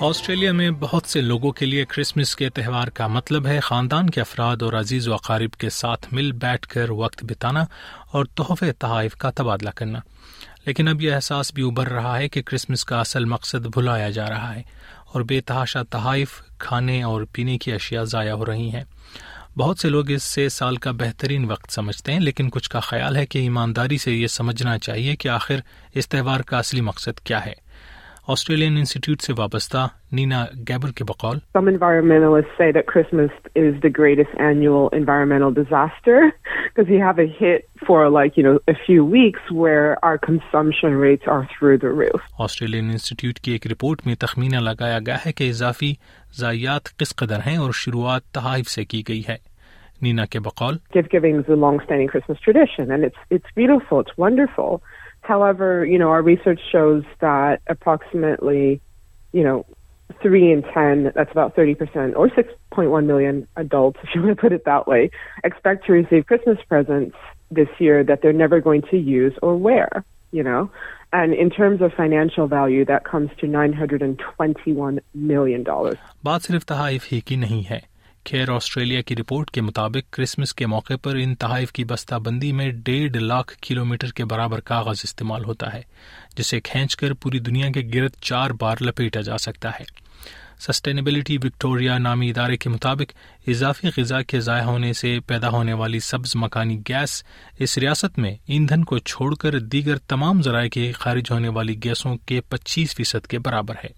Australia میں بہت سے لوگوں کے لیے کرسمس کے تہوار کا مطلب ہے خاندان کے افراد اور عزیز و اقارب کے ساتھ مل بیٹھ کر وقت بتانا اور تحفے تحائف کا تبادلہ کرنا۔ لیکن اب یہ احساس بھی ابھر رہا ہے کہ کرسمس کا اصل مقصد بھلایا جا رہا ہے اور بے تحاشا تحائف کھانے اور پینے کی اشیاء ضائع ہو رہی ہیں۔ بہت سے لوگ اس سے سال کا بہترین وقت سمجھتے ہیں، لیکن کچھ کا خیال ہے کہ ایمانداری سے یہ سمجھنا چاہیے کہ آخر اس تہوار کا اصلی مقصد کیا ہے۔ آسٹریلین انسٹیٹیوٹ سے وابستہ نینا گیبر کے بقول آسٹریلین انسٹیٹیوٹ کی ایک رپورٹ میں تخمینہ لگایا گیا ہے کہ اضافی ضائعات کس قدر ہیں اور شروعات تحائف سے کی گئی ہے۔ نینا کے بقول However, you know, our research shows that approximately, you know, three in ten, that's about 30%, or 6.1 million adults, if you want to put it that way, expect to receive Christmas presents this year that they're never going to use or wear, you know. And in terms of financial value, that comes to $921 million. بات صرف تحائف ہی کی نہیں ہے کھیر Australia کی report کے مطابق Christmas کے موقع پر ان تحائف کی بستہ بندی میں ڈیڑھ لاکھ کلومیٹر کے برابر کاغذ استعمال ہوتا ہے، جسے کھینچ کر پوری دنیا کے گرد چار بار لپیٹا جا سکتا ہے۔ سسٹینیبلٹی وکٹوریا نامی ادارے کے مطابق اضافی غذا کے ضائع ہونے سے پیدا ہونے والی سبز مکانی گیس اس ریاست میں ایندھن کو چھوڑ کر دیگر تمام ذرائع کے خارج ہونے والی گیسوں کے پچیس فیصد کے برابر ہے۔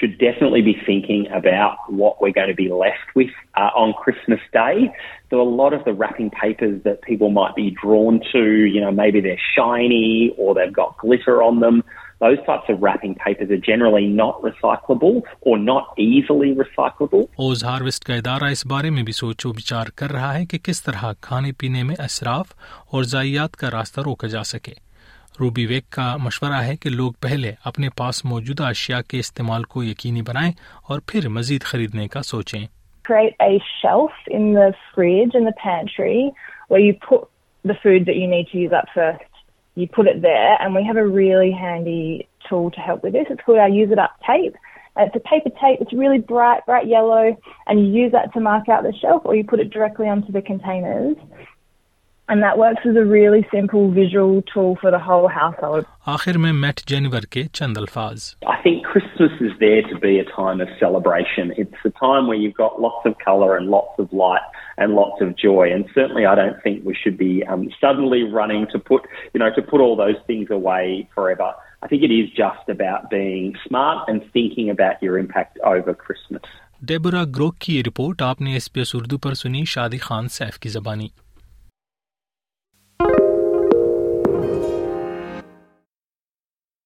should definitely be thinking about what we're going to be left with uh, on Christmas Day. There are a lot of the wrapping papers that people might be drawn to. You know, maybe they're shiny or they've got glitter on them. Those types of wrapping papers are generally not recyclable or not easily recyclable. Oz Harvest کا ادارہ اس بارے میں بھی سوچ و بچار کر رہا ہے کہ کس طرح کھانے پینے میں اسراف اور ضائعات کا راستہ روکا جا سکے روبی ویک کا مشورہ ہے کہ لوگ پہلے اپنے پاس موجودہ اشیاء کے استعمال کو یقینی بنائیں اور پھر مزید خریدنے کا سوچیں۔ آخر میں میٹ جینور کے چند الفاظ I think Christmas is there to be a time of celebration. It's a time where you've got lots of colour and lots of light and lots of joy. And certainly, I don't think we should be um, suddenly running to put, you know, to put all those things away forever. I think it is just about being smart and thinking about your impact over Christmas. Deborah Grock کی یہ report آپ نے S P S Urdu پر سنی Shadi Khan safe کی زبانی